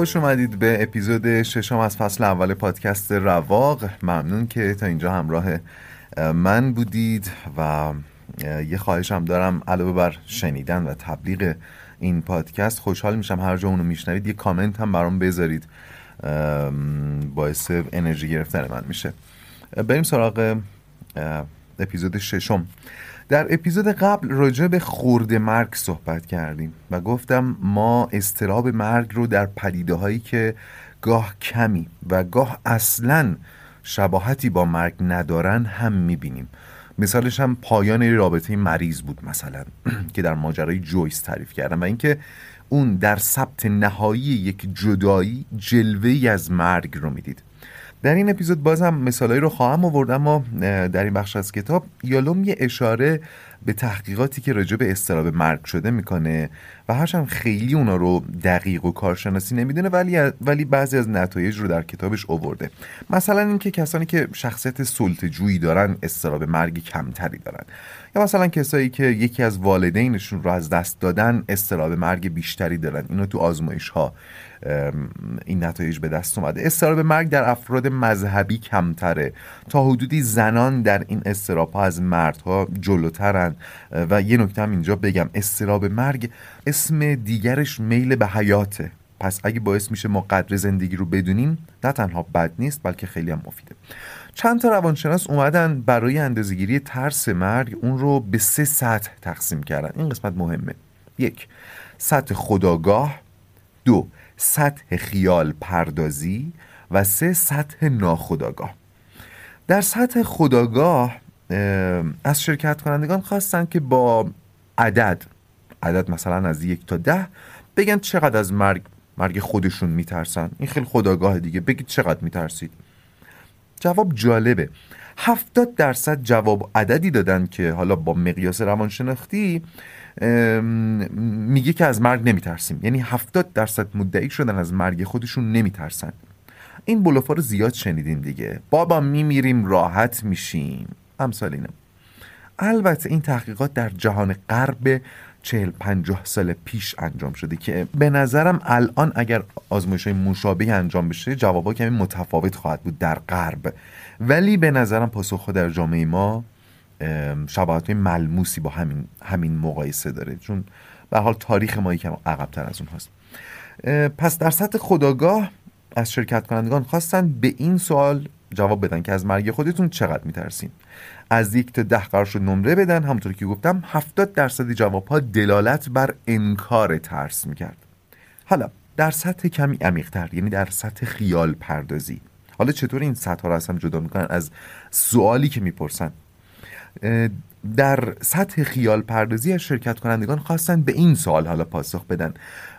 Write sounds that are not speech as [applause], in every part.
خوش اومدید به اپیزود ششم از فصل اول پادکست رواق. ممنون که تا اینجا همراه من بودید و یه خواهشم دارم علاوه بر شنیدن و تبلیغ این پادکست خوشحال میشم هر جا اونو میشنوید. یه کامنت هم برام بذارید. باعث انرژی گرفتن من میشه. بریم سراغ اپیزود ششم. در اپیزود قبل راجع به خورد مرگ صحبت کردیم و گفتم ما استراب مرگ رو در پدیده هایی که گاه کمی و گاه اصلا شباهتی با مرگ ندارن هم می‌بینیم. مثالش هم پایان رابطه مریض بود مثلا [clears throat] که در ماجرای جویس تعریف کردم و اینکه اون در ثبت نهایی یک جدایی جلوه از مرگ رو می‌دید. در این اپیزود بازم مثالایی رو خواهم آورد اما در این بخش از کتاب یالوم یه اشاره به تحقیقاتی که راجع به استراب مرگ شده می‌کنه. و هرچند خیلی اونا رو دقیق و کارشناسی نمی‌دونه ولی ولی بعضی از نتایج رو در کتابش اوورده مثلا اینکه کسانی که شخصیت سلطه‌جویی دارن استراب مرگ کمتری دارن. یا مثلا کسایی که یکی از والدینشون رو از دست دادن استراب مرگ بیشتری دارن. اینو تو آزمایش ها این نتایج به دست اومده. استراب مرگ در افراد مذهبی کمتره. تا حدودی زنان در این استراب ها از مردها جلوترن. و یه نکته هم اینجا بگم. استراب مرگ اسم دیگرش میل به حیاته. پس اگه باعث میشه ما قدر زندگی رو بدونیم نه تنها بد نیست بلکه خیلی هم مفیده. چند تا روانشناس اومدن برای اندازهگیری ترس مرگ اون رو به سه سطح تقسیم کردن. این قسمت مهمه. یک سطح خداگاه. دو سطح خیال پردازی. و سه سطح ناخداگاه. در سطح خداگاه از شرکت کنندگان خواستن که با عدد عدد مثلا از یک تا ده بگن چقدر از مرگ مرگ خودشون میترسن. این خیلی خداگاه دیگه. بگید چقدر میترسید. جواب جالبه. هفتاد درصد جواب عددی دادن که حالا با مقیاس روانشناختی میگه که از مرگ نمیترسیم. یعنی هفتاد درصد مدعی شدن از مرگ خودشون نمیترسن. این بلوفا رو زیاد شنیدیم دیگه. بابا میمیریم راحت میشیم. امثال اینه. البته این تحقیقات در جهان غرب چهل پنجاه سال پیش انجام شده که به نظرم الان اگر آزمایش های مشابه انجام بشه جوابا کمی متفاوت خواهد بود در غرب. ولی به نظرم پاسخ در جامعه ما شباهت ملموسی با همین همین مقایسه داره. چون به حال تاریخ ما یکم عقبتر از اون هست پس در سطح خداگاه از شرکت کنندگان خواستن به این سوال جواب بدن که از مرگ خودتون چقدر میترسین؟ از یک تا ده قرار شد نمره بدن. همونطور که گفتم 70 درصد جواب ها دلالت بر انکار ترس می‌کرد. حالا در سطح کمی عمیقتر یعنی در سطح خیال پردازی. حالا چطور این سطح رو هم جدا می‌کنن؟ از سوالی که می‌پرسن. در سطح خیال پردازی از شرکت کنندگان خواستن به این سوال حالا پاسخ بدن.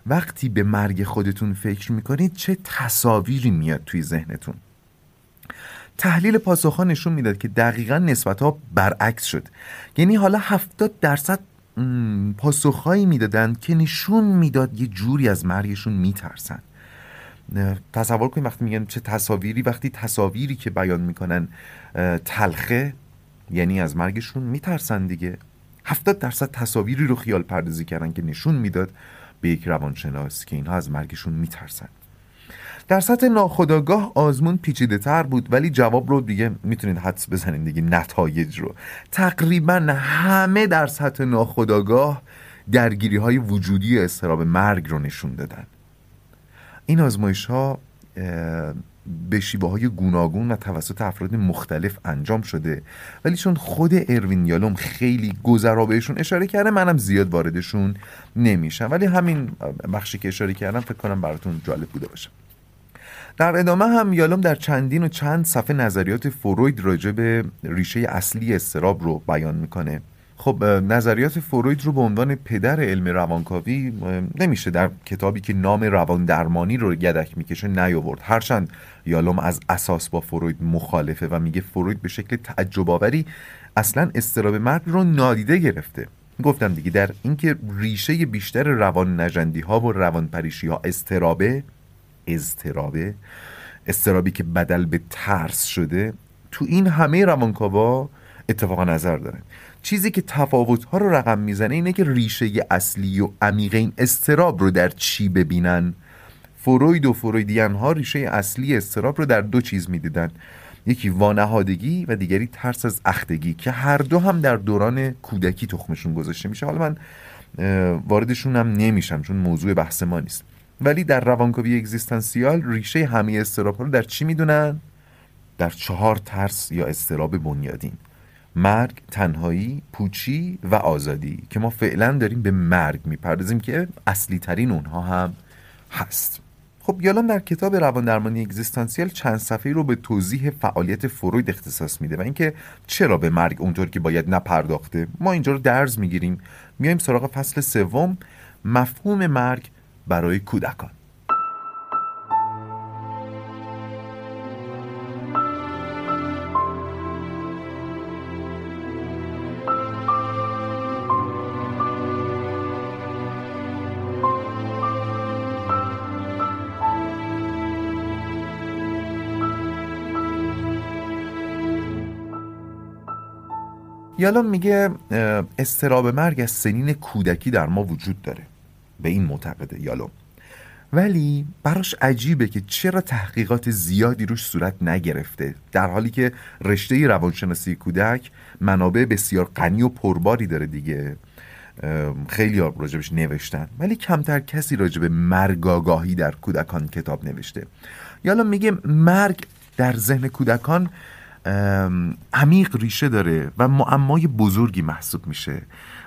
وقتی به مرگ خودتون فکر می‌کنید چه تصاویری میاد توی ذهنتون؟ تحلیل پاسخها نشون می‌داد که دقیقا نسبت ها برعکس شد. یعنی حالا هفتاد درصد پاسخهایی می‌دادند که نشون می‌داد یه جوری از مرگشون میترسن. تصور کنید وقتی میگن چه تصاویری وقتی تصاویری که بیان می‌کنن تلخه یعنی از مرگشون میترسن دیگه. هفتاد درصد تصاویری رو خیال پردازی کردن که نشون می‌داد به یک روانشناس که اینها از مرگشون میترسن. در سطح ناخداگاه آزمون پیچیده تر بود ولی جواب رو دیگه می‌تونید حدس بزنید دیگه نتایج رو. تقریبا همه در سطح ناخداگاه درگیری های وجودی استراب مرگ رو نشون دادن. این آزمایش ها به شیوه های گوناگون و توسط افراد مختلف انجام شده ولی چون خود اروین یالوم خیلی گذرا بهشون اشاره کرده منم زیاد واردشون نمیشم. ولی همین بخشی که اشاره کردم فکر کنم براتون جالب بوده باشه. در ادامه هم یالوم در چندین و چند صفحه نظریات فروید راجع به ریشه اصلی استراب رو بیان می‌کنه. خب نظریات فروید رو به عنوان پدر علم روانکاوی نمیشه در کتابی که نام روان درمانی رو یدک می‌کشه نیاورد. هرچند یالوم از اساس با فروید مخالفه و میگه فروید به شکل تعجب آوری اصلا استراب مرگ رو نادیده گرفته. گفتم دیگه در اینکه ریشه بیشتر روان نجندی ها و روان پریشی ها استرابه استرابه استرابی که بدل به ترس شده تو این همه روانکاوا اتفاق نظر دارن چیزی که تفاوت ها رو رقم می‌زنه اینه که ریشه اصلی و عمیق این استراب رو در چی ببینن. فروید و فرویدیان ها ریشه اصلی استراب رو در دو چیز می‌دیدن. یکی وانهادگی و دیگری ترس از اختگی که هر دو هم در دوران کودکی تخمشون گذاشته میشه. حالا من واردشون هم نمیشم چون موضوع بحث ما نیست. ولی در روانکاوی اگزیستانسیال ریشه همه استراب رو در چی می‌دونن؟ در چهار ترس یا استراب بنیادین. مرگ، تنهایی، پوچی و آزادی که ما فعلا داریم به مرگ می‌پردازیم که اصلی ترین اونها هم هست. خب یالام در کتاب روان درمانی اگزیستانسیال چند صفحه رو به توضیح فعالیت فروید اختصاص میده و اینکه چرا به مرگ اونطور که باید نپرداخته؟ ما اینجا رو درز می‌گیریم. میایم سراغ فصل سوم. مفهوم مرگ برای کودکان. یالام میگه استراب مرگ از سنین کودکی در ما وجود داره. به این معتقده. یالوم ولی براش عجیبه که چرا تحقیقات زیادی روش صورت نگرفته در حالی که رشته روانشناسی کودک منابع بسیار غنی و پرباری داره دیگه. خیلی راجبش نوشتن ولی کمتر کسی راجب مرگاگاهی در کودکان کتاب نوشته. یالا میگه مرگ در ذهن کودکان عمیق ریشه داره و معمای بزرگی محسوب میشه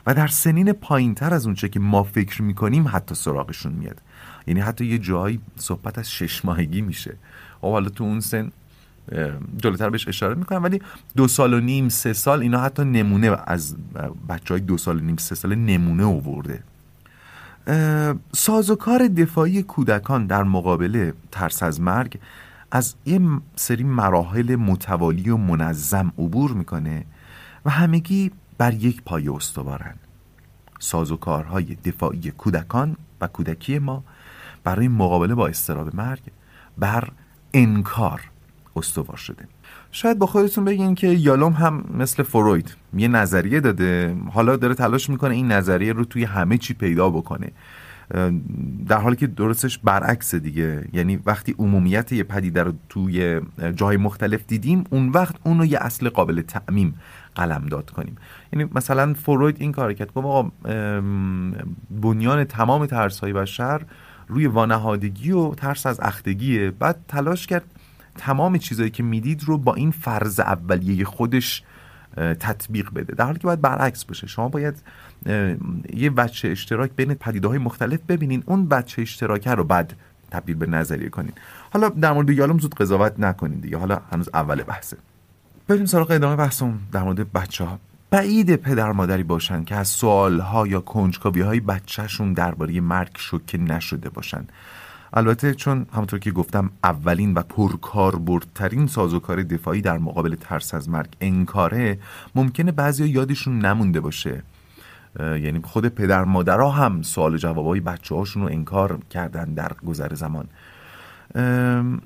و در سنین پایین تر از اونچه که ما فکر می‌کنیم حتی سراغشون میاد. یعنی حتی یه جایی صحبت از شش ماهگی میشه. و خب حالا تو اون سن جلوتر بهش اشاره می‌کنم ولی دو سال و نیم سه سال اینا حتی نمونه از بچه های دو سال و نیم سه سال نمونه اوورده سازوکار دفاعی کودکان در مقابل ترس از مرگ از یه سری مراحل متوالی و منظم عبور می‌کنه و همگی بر یک پایه استوارن. سازوکارهای دفاعی کودکان و کودکی ما برای مقابله با استراب مرگ بر انکار استوار شده. شاید با خودتون بگین که یالوم هم مثل فروید یه نظریه داده حالا داره تلاش می‌کنه این نظریه رو توی همه چی پیدا بکنه. در حالی که درستش برعکس دیگه. یعنی وقتی عمومیت یه پدیده رو توی جای مختلف دیدیم اون وقت اون رو یه اصل قابل تعمیم قلمداد کنیم. یعنی مثلا فروید این کار کرد. گفت آقا بنیان تمام ترس های بشر روی وانهادگی و ترس از اختگیه. بعد تلاش کرد تمام چیزایی که می‌دید رو با این فرض اولیه خودش تطبیق بده. در حالی که باید برعکس بشه. شما باید یه بچه اشتراک بین پدیده های مختلف ببینین. اون بچه اشتراک رو بعد تبدیل به نظریه کنین. حالا در مورد یالوم زود قضاوت نکنین دیگه. حالا هنوز اول بحثه. بریم سراغ ادامه بحثم در مورد بچه ها بعید پدر مادری باشن که از سوال ها یا کنجکاوی های بچهشون درباره مرگ شوکه نشده باشن. البته چون همونطور که گفتم اولین و پرکاربردترین سازوکار دفاعی در مقابل ترس از مرگ انکاره ممکنه بعضی یادشون نمونده باشه. یعنی خود پدر مادرها هم سوال جوابای بچه هاشون رو انکار کردن در گذر زمان.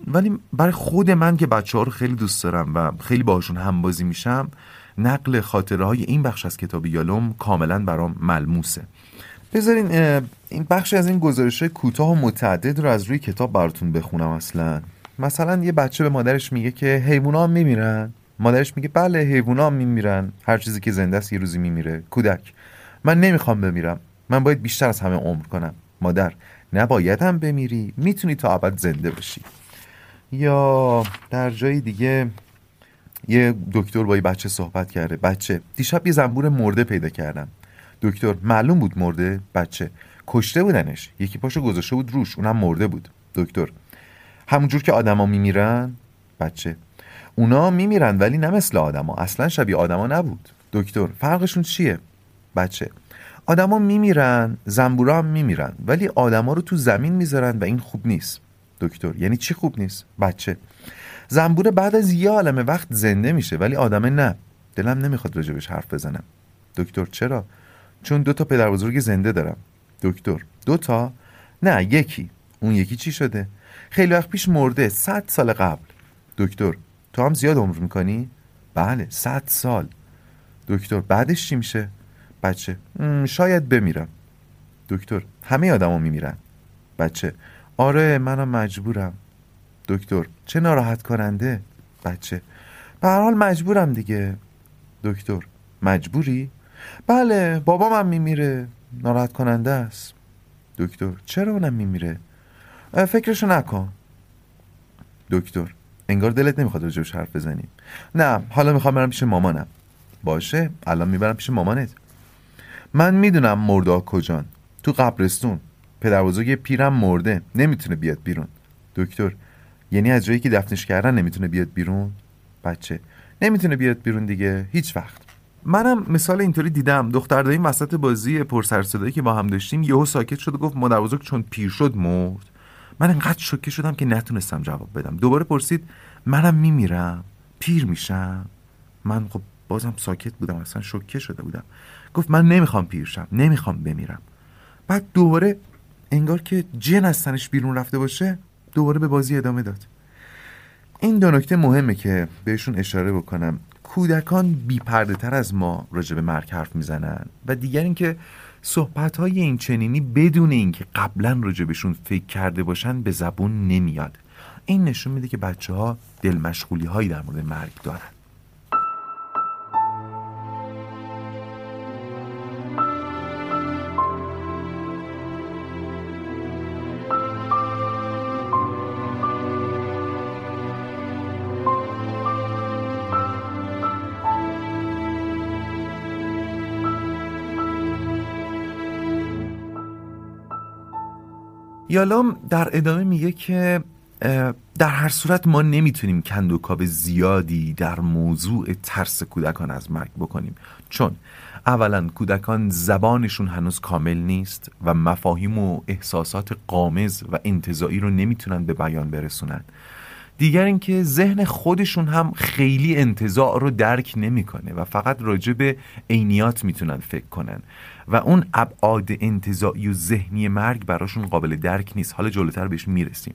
ولی برای خود من که بچه ها رو خیلی دوست دارم و خیلی باهاشون همبازی میشم نقل خاطره های این بخش از کتاب یالوم کاملا برام ملموسه. بذارین این بخش از این گزارش کوتاه و متعدد رو از روی کتاب براتون بخونم اصلا. مثلا یه بچه به مادرش میگه که حیوونا هم میمیرن. مادرش میگه بله حیوونا هم میمیرن. هر چیزی که زنده است یه روزی میمیره. کودک. من نمی‌خوام بمیرم. من باید بیشتر از همه عمر کنم. مادر نباید هم بمیری. می‌تونی تا ابد زنده باشی. یا در جای دیگه یه دکتر با یه بچه صحبت کرده. بچه دیشب یه زنبور مرده پیدا کردم. دکتر معلوم بود مرده. بچه کشته بودنش. یکی پاشو گذاشته بود روش. اونم مرده بود. دکتر همونجور که آدما میمیرن؟ بچه اونا میمیرن ولی نه مثل آدما. اصلا شبیه آدما نبود. دکتر فرقشون چیه؟ بچه. آدما میمیرن زنبورا هم میمیرن ولی آدما رو تو زمین می‌ذارن و این خوب نیست. دکتر یعنی چی خوب نیست؟ بچه. زنبوره بعد از یه عالمه وقت زنده میشه ولی آدمه نه. دلم نمی‌خواد راجبش حرف بزنم. دکتر چرا؟ چون دو تا پدر بزرگ زنده دارم. دکتر دو تا؟ نه یکی. اون یکی چی شده؟ خیلی وقت پیش مرده صد سال قبل. دکتر تو هم زیاد عمر می‌کنی؟ بله صد سال. دکتر بعدش چی میشه؟ بچه. شاید بمیرم. دکتر همه آدما میمیرن. بچه آره منم مجبورم. دکتر چه ناراحت کننده بچه به حال مجبورم دیگه. دکتر مجبوری؟ بله بابام هم میمیره. ناراحت کننده است. دکتر چرا اونم میمیره؟ فکرشو نکن. دکتر انگار دلت نمی‌خواد راجبش حرف بزنی. نه حالا می‌خوام برم پیش مامانم. باشه الان می‌برم پیش مامانت. من می‌دونم مردا کجان. تو قبرستون. پدر بزرگ پیرم مرده. نمی‌تونه بیاد بیرون. دکتر یعنی از جایی که دفنش کردن نمی‌تونه بیاد بیرون؟ بچه نمی‌تونه بیاد بیرون دیگه. هیچ وقت. منم مثال اینطوری دیدم. دختر دایی وسط بازی صدایی که با هم داشتیم یهو ساکت شد و گفت مادر بزرگ چون پیر شد مرد. من انقدر شوکه شدم که نتونستم جواب بدم. دوباره پرسید منم میمیرم؟ پیر میشم؟ من خب بازم ساکت بودم. اصلا شوکه شده بودم. گفت من نمی‌خوام پیر شم نمی‌خوام بمیرم. بعد دوباره انگار که جن از تنش بیرون رفته باشه دوباره به بازی ادامه داد. این دو نکته مهمه که بهشون اشاره بکنم. کودکان بیپرده تر از ما راجع به مرگ حرف می‌زنن و دیگر اینکه صحبت های این چنینی بدون اینکه قبلا راجع بهشون فکر کرده باشن به زبون نمیاد. این نشون میده که بچه ها دل مشغولی هایی در مورد مرگ دارن. یالام در ادامه میگه که در هر صورت ما نمی‌تونیم کندوکاو زیادی در موضوع ترس کودکان از مرگ بکنیم. چون اولا کودکان زبانشون هنوز کامل نیست و مفاهیم و احساسات قامز و انتظایی رو نمی‌تونن به بیان برسونن. دیگر اینکه ذهن خودشون هم خیلی انتظاع رو درک نمی‌کنه و فقط راجع به عینیات می‌تونن فکر کنن. و اون ابعاد انتظاعی و ذهنی مرگ براشون قابل درک نیست. حالا جلوتر بهش می‌رسیم.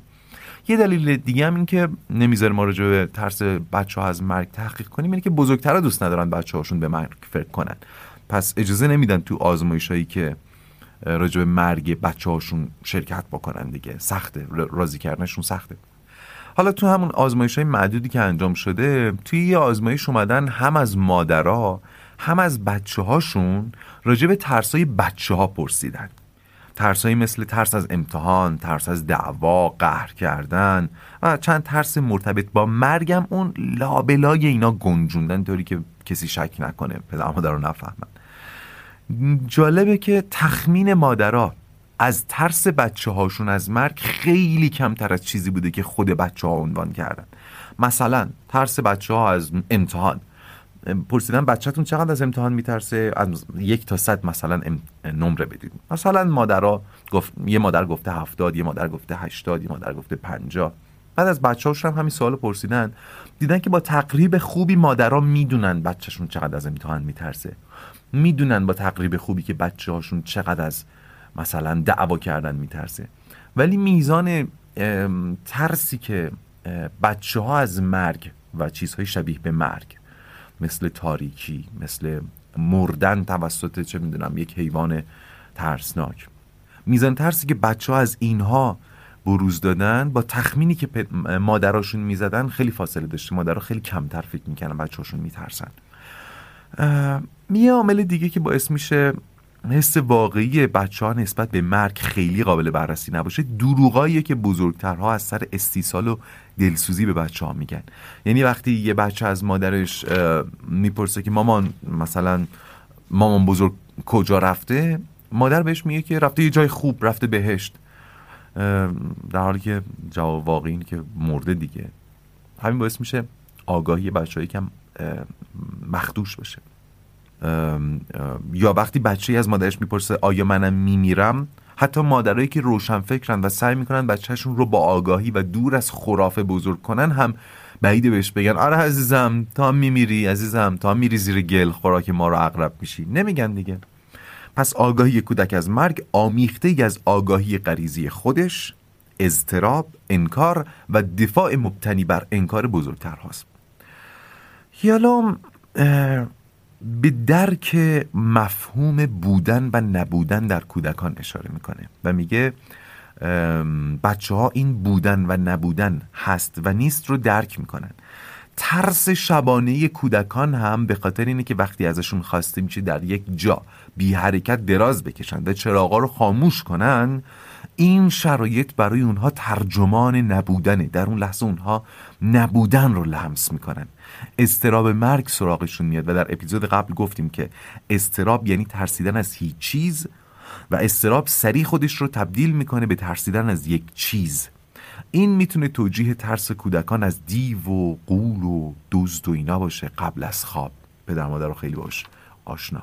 یه دلیل دیگه هم این که نمی‌ذاره ما راجع به ترس بچه ها از مرگ تحقیق کنیم اینه که بزرگترها دوست ندارن بچه هاشون به مرگ فکر کنن. پس اجازه نمیدن تو آزمایش هایی که راجع به مرگ بچه هاشون شرکت بکنن دیگه. سخته. راضی کردنشون سخته. حالا تو همون آزمایش های معدودی که انجام شده توی یه آزمایش اومدن هم از مادرها هم از بچه هاشون راجع به ترسای بچه ها پرسیدن. ترسایی مثل ترس از امتحان، ترس از دعوا، قهر کردن و چند ترس مرتبط با مرگم اون لابلای اینا گنجوندن طوری که کسی شک نکنه پدر مادر رو نفهمن. جالبه که تخمین مادرها از ترس بچه هاشون از مرگ خیلی کمتر از چیزی بوده که خود بچه ها عنوان کردن. مثلا ترس بچه ها از امتحان. پرسیدن بچهتون چقدر از امتحان میترسه؟ از یک تا صد مثلا نمره بدید. مثلا مادرها گفت یه مادر گفته هفتاد یه مادر گفته هشتاد یه مادر گفته پنجاه. بعد از بچه هاشون هم همین سوال پرسیدن. دیدن که با تقریب خوبی مادرها می‌دونن بچهشون چقدر از امتحان میترسه. می‌دونن با تقریب خوبی که بچه هاشون چقدر از مثلا دعوا کردن میترسه. ولی میزان ترسی که بچه ها از مرگ و چیزهای شبیه به مرگ مثل تاریکی مثل مردن توسط چه می‌دونم یک حیوان ترسناک. میزان ترسی که بچه ها از اینها بروز دادن با تخمینی که مادراشون می‌زدن خیلی فاصله داشته. مادرها خیلی کمتر فکر می‌کنن بچه هاشون میترسن یه عامل دیگه که باعث میشه حس واقعی بچه ها نسبت به مرگ خیلی قابل بررسی نباشه. دروغاییه که بزرگترها از سر استیصال و دلسوزی به بچه ها میگن. یعنی وقتی یه بچه از مادرش می‌پرسه که مامان مثلا مامان بزرگ کجا رفته؟ مادر بهش میگه که رفته یه جای خوب رفته بهشت. در حالی که جواب واقعی که مرده دیگه. همین باعث میشه آگاهی بچه کم مخدوش بشه. یا وقتی بچه از مادرش می‌پرسه آیا منم میمیرم؟ حتی مادرایی که روشن فکرن و سعی می‌کنن بچهشون رو با آگاهی و دور از خرافه بزرگ کنن هم بعیده بهش بگن آره عزیزم تا میمیری عزیزم تا میری زیر گل خوراک ما رو اقرب میشی. نمیگن دیگه. پس آگاهی کودک از مرگ آمیخته ای از آگاهی غریزی خودش اضطراب، انکار و دفاع مبتنی بر انکار بزرگتر هاست. یالوم به درک مفهوم بودن و نبودن در کودکان اشاره می‌کنه و میگه بچه ها این بودن و نبودن هست و نیست رو درک می‌کنن. ترس شبانه کودکان هم به خاطر اینه که وقتی ازشون خواسته میشه در یک جا بی حرکت دراز بکشن و چراغا رو خاموش کنن این شرایط برای اونها ترجمان نبودنه. در اون لحظه اونها نبودن رو لمس می‌کنن. استراب مرگ سراغشون میاد. و در اپیزود قبل گفتیم که استراب یعنی ترسیدن از هیچ چیز و استراب سریع خودش رو تبدیل می‌کنه به ترسیدن از یک چیز. این می‌تونه توجیه ترس کودکان از دیو و قول و دزد و اینا باشه قبل از خواب. پدر مادر رو خیلی باش آشنا.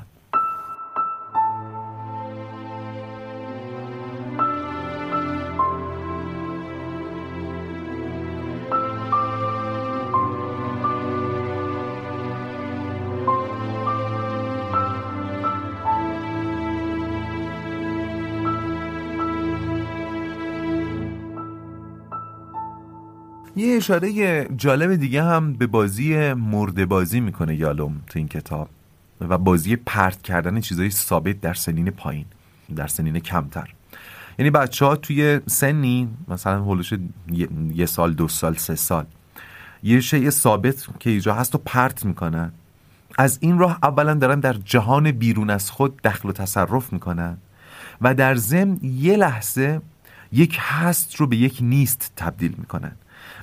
یه اشاره جالب دیگه هم به بازی مرده بازی می‌کنه یالوم تو این کتاب و بازی پرت کردن چیزای ثابت در سنین پایین در سنین کمتر. یعنی بچه ها توی سنی مثلا هولوش یه سال دو سال سه سال یه شیء ثابت که ایجا هست و پرت می‌کنن. از این راه اولا دارن در جهان بیرون از خود دخل و تصرف می‌کنن و در ضمن یه لحظه یک هست رو به یک نیست تبدیل می‌کنن.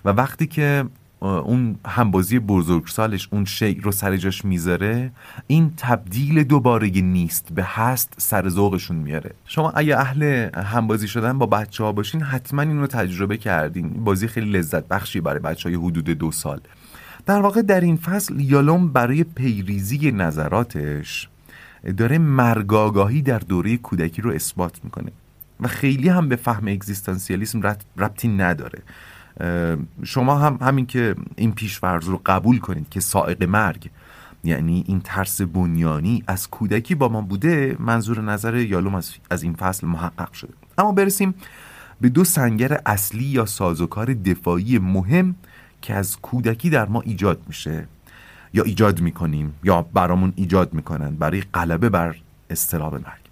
و وقتی که اون همبازی بزرگسالش اون شی رو سر جاش می‌ذاره این تبدیل دوباره نیست به هست سر ذوقشون میاره. شما اگه اهل همبازی شدن با بچه ها باشین حتما این رو تجربه کردین. بازی خیلی لذت بخشی برای بچه های حدود دو سال. در واقع در این فصل یالوم برای پیریزی نظراتش داره مرگاگاهی در دوره کودکی رو اثبات می‌کنه و خیلی هم به فهم اگزیستانسیالیسم ربطی نداره. شما هم همین که این پیشورز رو قبول کنید که سائق مرگ یعنی این ترس بنیانی از کودکی با ما بوده منظور نظر یالوم از این فصل محقق شده. اما برسیم به دو سنگر اصلی یا سازوکار دفاعی مهم که از کودکی در ما ایجاد میشه. یا ایجاد می‌کنیم یا برامون ایجاد می‌کنن برای غلبه بر استراب مرگ.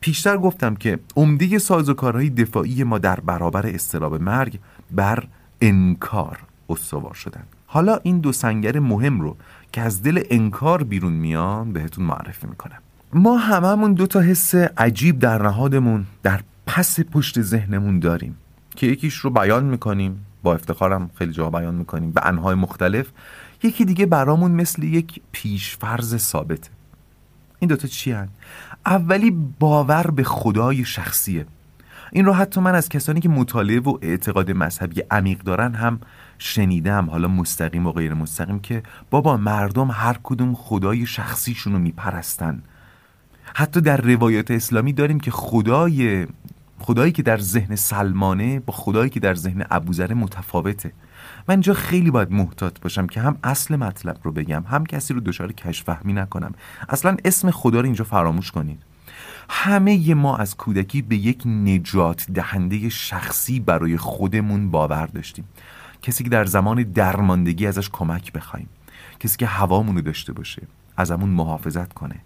پیشتر گفتم که عمده سازوکارهای دفاعی ما در برابر استراب مرگ بر انکار استوار شدن. حالا این دو سنگر مهم رو که از دل انکار بیرون میان بهتون معرفی می‌کنم. ما هممون دو تا حس عجیب در نهادمون در پس پشت ذهنمون داریم که یکیش رو بیان می‌کنیم با افتخارم خیلی جا بیان می‌کنیم به انهای مختلف. یکی دیگه برامون مثل یک پیشفرز ثابته. این دوتا چی هن؟ اولی باور به خدای شخصیه. این رو حتی من از کسانی که مطالعه و اعتقاد مذهبی عمیق دارن هم شنیدم حالا مستقیم و غیر مستقیم که بابا مردم هر کدوم خدای شخصیشون رو میپرستن. حتی در روایات اسلامی داریم که خدای خدایی که در ذهن سلمانه با خدایی که در ذهن ابوذر متفاوته. من اینجا خیلی باید محتاط باشم که هم اصل مطلب رو بگم هم کسی رو دچار کشفهمی نکنم. اصلا اسم خدا رو اینجا فراموش کنید. همه ما از کودکی به یک نجات دهنده شخصی برای خودمون باور داشتیم. کسی که در زمان درماندگی ازش کمک بخوایم. کسی که هوامون رو داشته باشه ازمون محافظت کنه.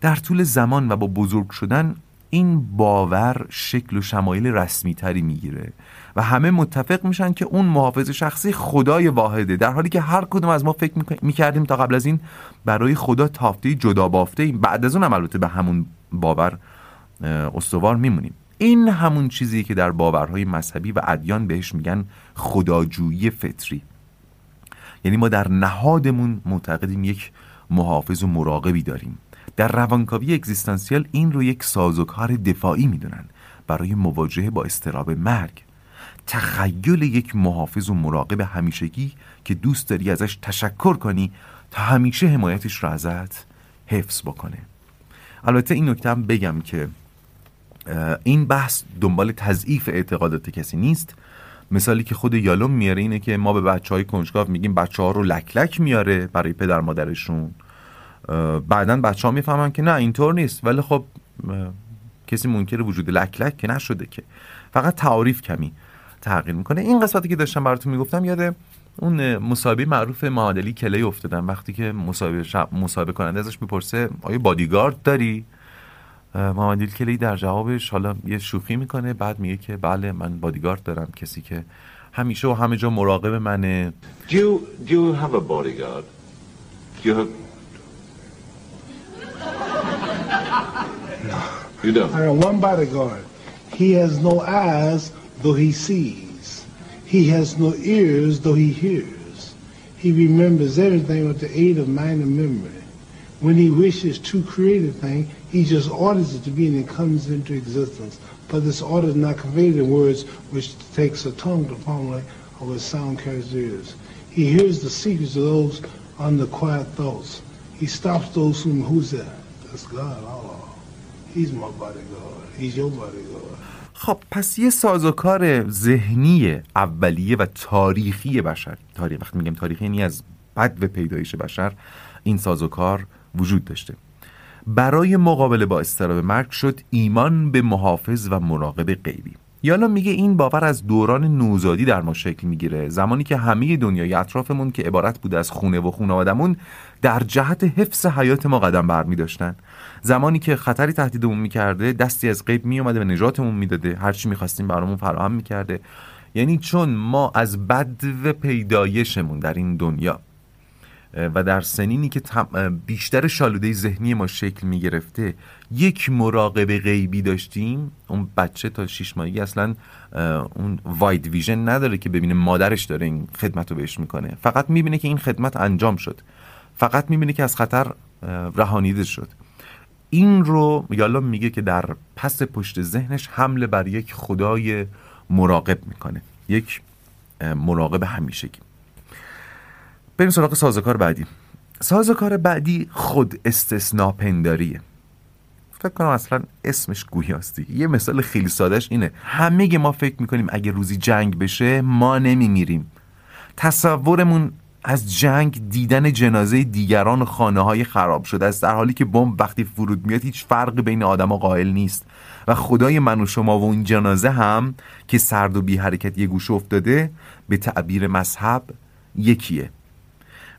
در طول زمان و با بزرگ شدن این باور شکل و شمایل رسمی تری می‌گیره و همه متفق میشن که اون محافظ شخصی خدای واحده. در حالی که هر کدوم از ما فکر می‌کردیم تا قبل از این برای خدا تافته جدا بافته بعد از اون هم البته به همون باور استوار میمونیم. این همون چیزی که در باورهای مذهبی و ادیان بهش میگن خداجویی فطری. یعنی ما در نهادمون معتقدیم یک محافظ و مراقبی داریم. در روانکاوی اگزیستانسیال این رو یک سازوکار دفاعی می‌دونن برای مواجهه با استراب مرگ. تخیل یک محافظ و مراقب همیشگی که دوست داری ازش تشکر کنی تا همیشه حمایتش را ازت حفظ بکنه. البته این نکته هم بگم که این بحث دنبال تضعیف اعتقادات کسی نیست. مثالی که خود یالوم میاره اینه که ما به بچه های کنجکاو میگیم بچه ها رو لک لک میاره برای پدر مادرشون. بعدا بچه ها می‌فهمن که نه اینطور نیست. ولی خب کسی منکر وجود لک لک که نشده که. فقط تعاریف کمی تغییر می‌کنه. این قسمتی که داشتم براتون می‌گفتم یاده اون مصاحبه معروف معادلی کلی افتادم وقتی که مصاحبه مصاحبه کننده ازش می‌پرسه آیا بادیگارد داری محمد کلی در جوابش حالا یه شوخی می‌کنه بعد میگه که بله من بادیگارد دارم کسی که همیشه و همه جا مراقب منه Do you, do you have a bodyguard? Do you have... No. [laughs] You don't? I have one bodyguard. He has no eyes, though he sees. He has no ears, though he hears. He remembers everything with the aid of mind and memory. When he wishes to create a thing, he just orders it to be and it comes into existence. But this order is not conveyed in words which takes a tongue to formulate or with sound carries ears. He hears the secrets of those under quiet thoughts. He stops those whom, who's that? That's God. Oh, he's my bodyguard. He's your bodyguard. خب پس یه سازوکار ذهنی اولیه و تاریخی بشر تاریخ وقتی میگم تاریخی یعنی از بد و پیدایش بشر این سازوکار وجود داشته. برای مقابله با استراب مرگ شد ایمان به محافظ و مراقب غیبی. یالا میگه این باور از دوران نوزادی در ما شکل می‌گیره. زمانی که همه دنیای اطرافمون که عبارت بوده از خونه و خانوادمون در جهت حفظ حیات ما قدم برمی داشتن زمانی که خطری تهدیدمون می‌کرده دستی از غیب میومده و نجاتمون می‌داده. هرچی می‌خواستیم برامون فراهم می‌کرده. یعنی چون ما از بد و پیدایشمون در این دنیا و در سنینی که بیشتر شالوده ذهنی ما شکل می گرفته یک مراقب غیبی داشتیم. اون بچه تا شیش ماهگی اصلا اون واید ویژن نداره که ببینه مادرش داره این خدمت رو بهش می‌کنه. فقط می‌بینه که این خدمت انجام شد. فقط می‌بینه که از خطر رهانیده شد. این رو یالا میگه که در پس پشت ذهنش حمله بر یک خدای مراقب می‌کنه. یک مراقب همیشگی. بریم سراغ سازوکار بعدی. سازوکار بعدی خود استثنا پنداریه. فکر کنم اصلا اسمش گویاستی یه مثال خیلی سادهش اینه. همه ما فکر می‌کنیم اگه روزی جنگ بشه ما نمیمیریم. تصورمون از جنگ دیدن جنازه دیگران و خانه های خراب شده. است در حالی که بمب وقتی فرود میاد هیچ فرقی بین و قائل نیست. و خدای من و شما و اون جنازه هم که سرد و بی حرکت یه گوش افتاده به تعبیر مذهب یکیه.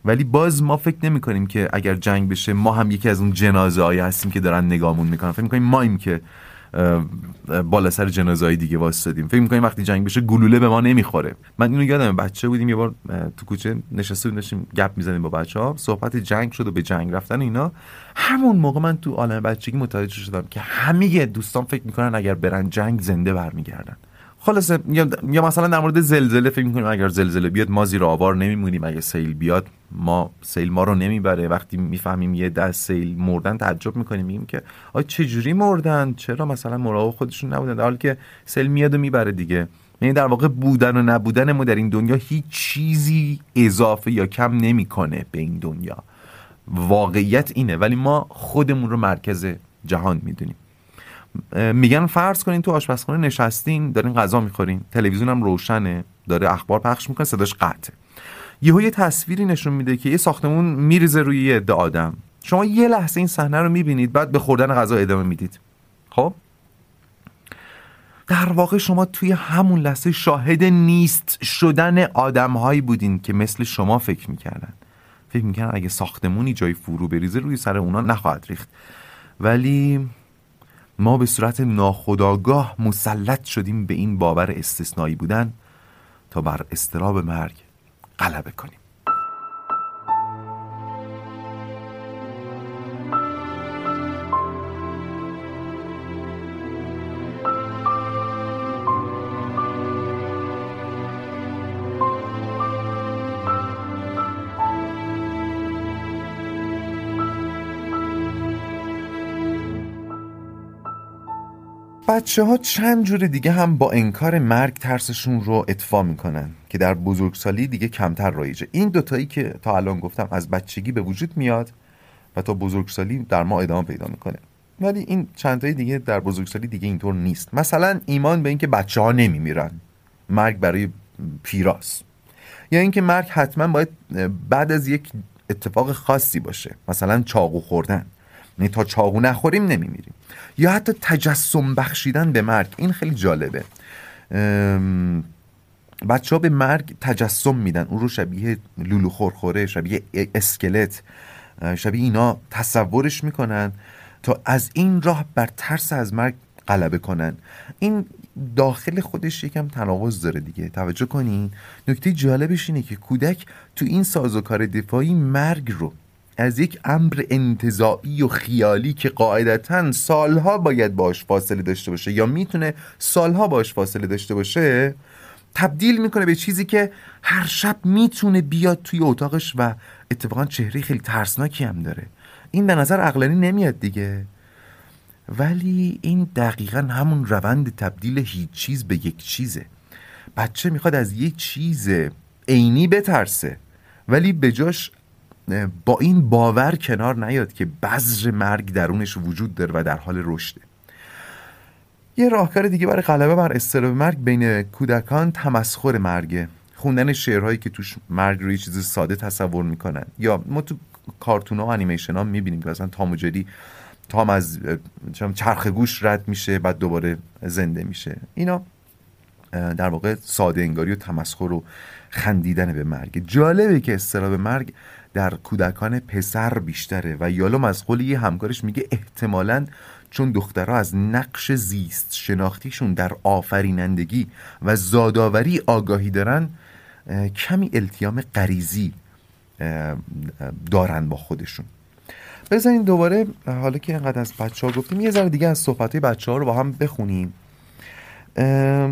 ولی باز ما فکر نمی کنیم که اگر جنگ بشه ما هم یکی از اون جنازه های هستیم که دارن نگامون می‌کنن. فکر می‌کنیم مایم که بالا سر جنازه های دیگه واسطیم فکر می‌کنیم وقتی جنگ بشه گلوله به ما نمی‌خوره. من اینو یادم بچه بودیم یه بار تو کوچه نشسته بودیم گپ می‌زنیم با بچه ها صحبت جنگ شد و به جنگ رفتن اینا. همون موقع من تو عالم بچگی متوجه شدم که همه دوستان فکر می‌کنن اگر برن جنگ زنده برمیگردن. خلاصه یا مثلا در مورد زلزله فکر می‌کنیم اگر زلزله بیاد ما زیر آوار نمیمونیم اگه سیل بیاد ما سیل ما رو نمی‌بره. وقتی می‌فهمیم یه دست سیل مردن تعجب می‌کنیم میگیم که آ چه جوری مردن؟ چرا مثلا مراقب خودشون نبودن؟ در حالی که سیل میاد و می‌بره دیگه. یعنی در واقع بودن و نبودن ما در این دنیا هیچ چیزی اضافه یا کم نمی‌کنه به این دنیا. واقعیت اینه ولی ما خودمون رو مرکز جهان می‌دونیم. میگن فرض کنین تو آشپزخونه نشستین دارین غذا می‌خورین تلویزیون هم روشنه داره اخبار پخش می‌کنه صداش قطعه. یهو یه تصویری نشون میده که یه ساختمون میریزه روی یه عده آدم. شما یه لحظه این صحنه رو می‌بینید بعد به خوردن غذا ادامه می‌دید. خب؟ در واقع شما توی همون لحظه شاهد نیست شدن آدمهایی بودین که مثل شما فکر می‌کردن. فکر می‌کردن اگه ساختمونی جای فرو بریزه روی سر اونا نخواهد ریخت. ولی ما به صورت ناخداگاه مسلط شدیم به این باور استثنایی بودن تا بر استراب مرگ غلبه کنیم. بچه ها چند جور دیگه هم با انکار مرگ ترسشون رو اطفا می‌کنن که در بزرگسالی دیگه کمتر رایجه. این دوتایی که تا الان گفتم از بچگی به وجود میاد و تا بزرگسالی در ما ادامه پیدا می‌کنه. ولی این چندتایی دیگه در بزرگسالی دیگه اینطور نیست. مثلا ایمان به اینکه بچه ها نمیمیرن. مرگ برای پیراس یا اینکه مرگ حتما باید بعد از یک اتفاق خاصی باشه. مثلا چاقو خوردن. یعنی تا چاقو نخوریم نمیمیریم. یا حتی تجسم بخشیدن به مرگ این خیلی جالبه. بچه ها به مرگ تجسم میدن. اون رو شبیه لولو خورخوره شبیه اسکلت شبیه اینا تصورش می‌کنن تا از این راه بر ترس از مرگ غلبه کنن. این داخل خودش یکم تناقض داره دیگه. توجه کنین. نکته جالبش اینه که کودک تو این سازوکار دفاعی مرگ رو از یک امر انتظاعی و خیالی که قاعدتا سالها باید باش فاصله داشته باشه یا می‌تونه سالها باش فاصله داشته باشه تبدیل می‌کنه به چیزی که هر شب می‌تونه بیاد توی اتاقش و اتفاقا چهره خیلی ترسناکی هم داره. این به نظر عقلانی نمیاد دیگه. ولی این دقیقا همون روند تبدیل هیچ چیز به یک چیزه. بچه می‌خواد از یک چیز عینی بترسه ولی به جاش با این باور کنار نیاد که بذر مرگ درونش وجود داره و در حال رشده. یه راهکار دیگه برای غلبه بر استراب مرگ بین کودکان تمسخر مرگه. خوندن شعرهایی که توش مرگ رو یه چیز ساده تصور می‌کنن. یا ما تو کارتون ها و انیمیشن ها می‌بینیم که مثلا تام و جری تام از چرخ گوش رد میشه بعد دوباره زنده میشه. اینا در واقع ساده انگاری و تمسخر و خندیدن به مرگ. جالبه که استراب مرگ در کودکان پسر بیشتره و یالوم از قول یه همکارش میگه احتمالا چون دخترها از نقش زیست شناختیشون در آفرینندگی و زادآوری آگاهی دارن کمی التیام غریزی دارن با خودشون. بذارین دوباره حالا که اینقدر از بچه ها گفتیم یه ذره دیگه از صحبت بچه ها رو با هم بخونیم.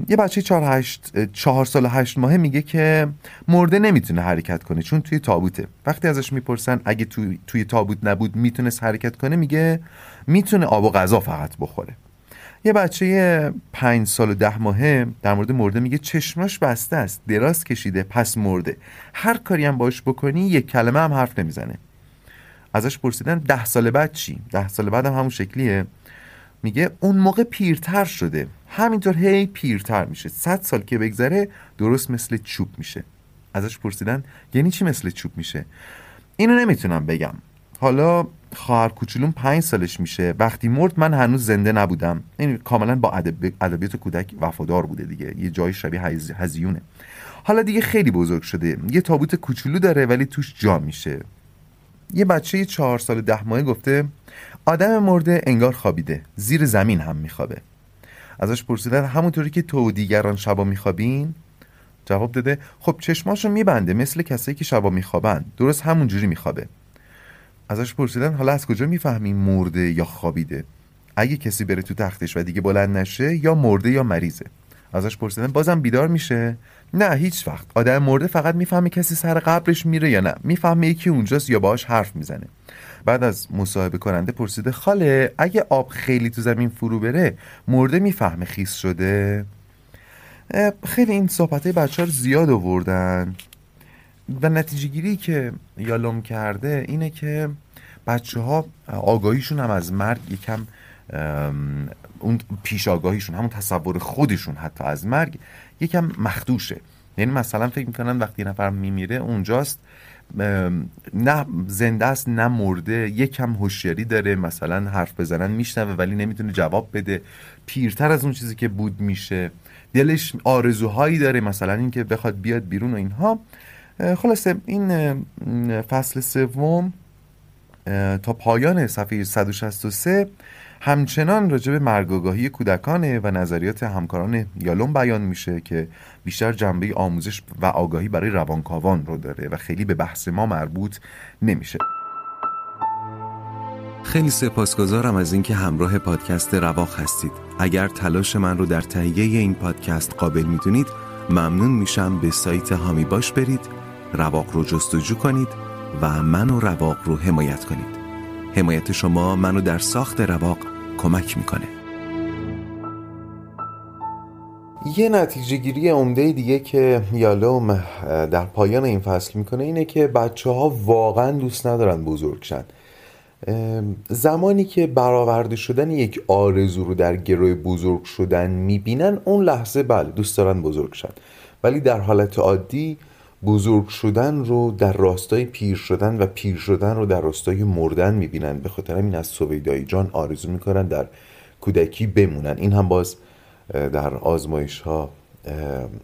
یه بچه چهار, هشت، چهار سال هشت ماهه میگه که مرده نمی‌تونه حرکت کنه چون توی تابوته. وقتی ازش می‌پرسن اگه توی, توی تابوت نبود می‌تونست حرکت کنه میگه می‌تونه آب و غذا فقط بخوره. یه بچه پنج سال و ده ماهه در مورد مرده میگه چشماش بسته است دراز کشیده پس مرده. هر کاری هم باش بکنی یک کلمه هم حرف نمی‌زنه. ازش پرسیدن ده سال بعد چی؟ ده سال بعد هم همون شکلیه. میگه اون موقع پیرتر شده. همینطور هی پیرتر میشه. صد سال که بگذره درست مثل چوب میشه. ازش پرسیدن یعنی چی مثل چوب میشه؟ اینو نمی‌تونم بگم. حالا خواهر کوچولون پنج سالش میشه. وقتی مرد من هنوز زنده نبودم. این کاملا با ادبیات کودک وفادار بوده دیگه. یه جای شبیه هزیونه. حالا دیگه خیلی بزرگ شده. یه تابوت کوچولو داره ولی توش جا میشه. یه بچه چهار سال ده ماهه گفته آدم مرده انگار خوابیده زیر زمین هم میخوابه. ازش پرسیدن همونطوری که تو و دیگران شبا میخوابین؟ جواب داده خب چشماشو میبنده مثل کسایی که شبا میخوابن. درست همونجوری میخوابه. ازش پرسیدن حالا از کجا می‌فهمی مرده یا خوابیده؟ اگه کسی بره تو تختش و دیگه بلند نشه یا مرده یا مریضه. ازش پرسیدن بازم بیدار میشه؟ نه هیچ وقت. آدم مرده فقط می‌فهمه کسی سر قبرش میره یا نه. می‌فهمه یکی اونجاست یا باهاش حرف می‌زنه. بعد از مصاحبه کننده پرسیده خاله اگه آب خیلی تو زمین فرو بره مرده می‌فهمه خیس شده؟ خیلی این صحبت بچه ها زیاد آوردن. و نتیجه گیری که یالوم کرده اینه که بچه ها آگاهیشون هم از مرگ یکم اون پیش آگاهیشون همون تصور خودشون حتی از مرگ یکم مخدوشه. یعنی مثلا فکر می‌کنن وقتی نفر میمیره اونجاست نه زنده است نه مرده یکم هوشیاری داره مثلا حرف بزنن میشنوه ولی نمی‌تونه جواب بده. پیرتر از اون چیزی که بود میشه. دلش آرزوهایی داره مثلا اینکه بخواد بیاد بیرون و اینها. خلاصه این فصل سوم تا پایان صفحه 163 همچنان راجع به مرگاگاهی کودکانه و نظریات همکاران یالوم بیان میشه که بیشتر جنبه آموزش و آگاهی برای روانکاوان رو داره و خیلی به بحث ما مربوط نمیشه. خیلی سپاسگزارم از اینکه همراه پادکست رواق هستید. اگر تلاش من رو در تهیه این پادکست قابل می‌دونید ممنون میشم به سایت هامی باش برید رواق رو جستجو کنید و من و رواق رو حمایت کنید. حمایت شما منو در ساخت رواق کمک می‌کنه. یه نتیجه گیری عمده دیگه که یالوم در پایان این فصل می‌کنه اینه که بچه ها واقعا دوست ندارن بزرگ شن. زمانی که برآورده شدن یک آرزو رو در گروه بزرگ شدن می‌بینن اون لحظه بله دوست دارن بزرگ شن. ولی در حالت عادی بزرگ شدن رو در راستای پیر شدن و پیر شدن رو در راستای مردن می‌بینن. به خاطر این از سویدایی جان آرزو می‌کنن در کودکی بمونن. این هم باز در آزمایش ها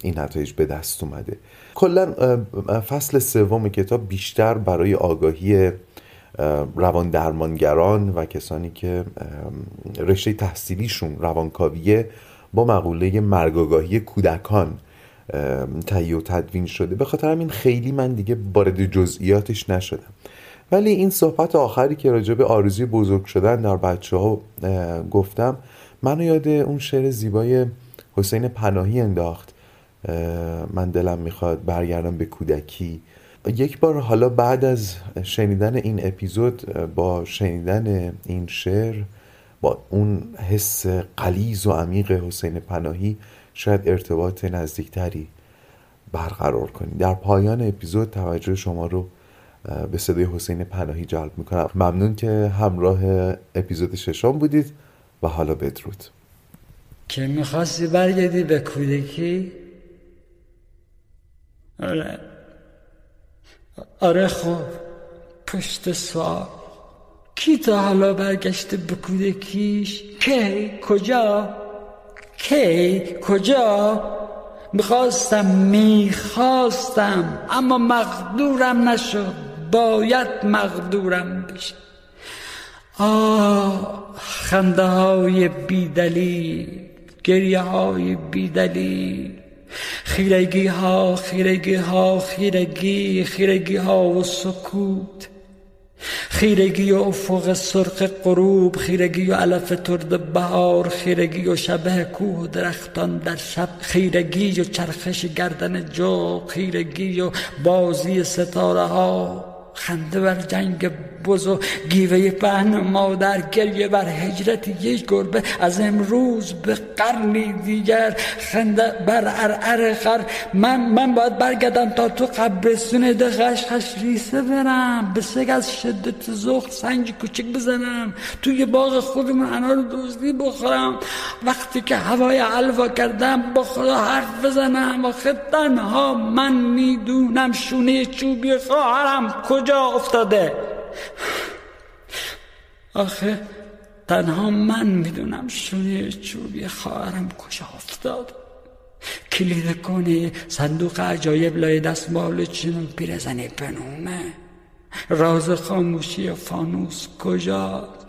این نتایج به دست اومده. کلا فصل سوم کتاب بیشتر برای آگاهی روان درمانگران و کسانی که رشته تحصیلیشون روانکاویه با مقوله مرگاگاهی کودکان تهیه و تدوین شده. به خاطر همین خیلی من دیگه وارد جزئیاتش نشدم. ولی این صحبت آخری که راجع به آرزوی بزرگ شدن در بچه ها گفتم منو یاد اون شعر زیبای حسین پناهی انداخت. من دلم می‌خواد برگردم به کودکی. یک بار حالا بعد از شنیدن این اپیزود با شنیدن این شعر با اون حس قلیز و عمیق حسین پناهی شاید ارتباط نزدیکتری برقرار کنید در پایان اپیزود توجه شما رو به صدای حسین پناهی جلب می‌کنم. ممنون که همراه اپیزود ششم بودید و حالا بدرود. که می‌خواستی برگردی به کودکی؟ آره. آره خب پشت سوال. کی تا حالا برگشته به کودکیش؟ کی؟ کجا؟ کی کجا؟ می‌خواستم می‌خواستم اما مقدورم نشد. باید مقدورم بشه. آه خنده های بیدلیل گریه های بیدلیل. خیرگی ها خیرگی ها خیرگی خیرگی ها و سکوت. خیرگی و افق سرخ غروب خیرگی و علف ترد بهار خیرگی و شبه کوه و درختان در شب خیرگی و چرخش گردن جو خیرگی و بازی ستاره ها خنده بر جنگ بز و گیوه پهن مادر گریه بر هجرت یک گربه. از امروز به قرنی دیگر خنده بر ارعر خر. من من باید برگردم تا تو قبرستون خش ریسه برم. به سگ از شدت زخ سنج کوچک بزنم. توی باغ خودمون انار دوزدی بخورم. وقتی که هوای علوا کردم با خدا حرف بزنم. و تنها من می‌دونم شونه چوبی خواهرم کجا افتاده. آخه تنها من می‌دونم شونه چوبی خواهرم کجا افتاد. کلید کنه صندوق عجایب لای دستمال چنون پیرزنی بنومه. راز خاموشی فانوس کجاست؟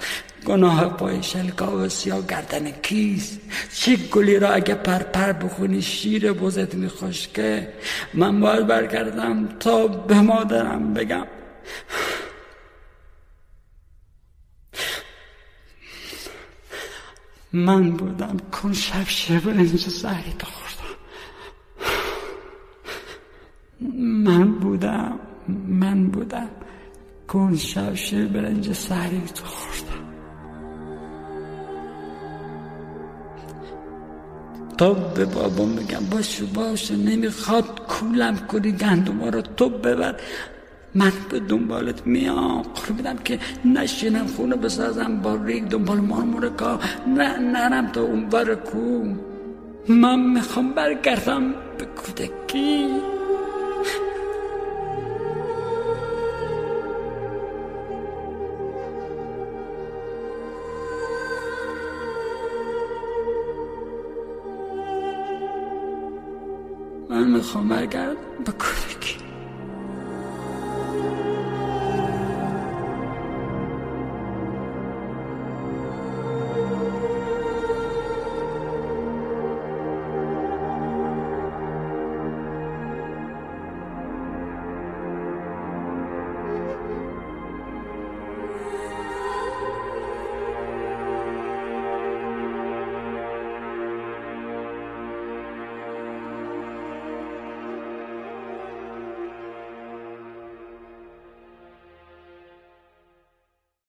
گناه پای شلکا و سیاه گردن کیست؟ چه گلی را اگه پر پر بخونی شیر بزت میخوشکه من باید برگردم تا به مادرم بگم. من بودم کن شب شب اینجا زهری تو خوردم. من بودم من بودم کن شب شب برنج سهری تو خوردم. تا به بابا میگم باشو باشو نمی‌خواد کولم کنی گندوما رو تو ببر. من به دنبالت میام. بدم که نشینم خونه بسازم با ریگ دنبال مارمورکا نه نرم تا اون بر کو من می‌خوام برگردم به کودکی. من می‌خوام برگردم به کودکی.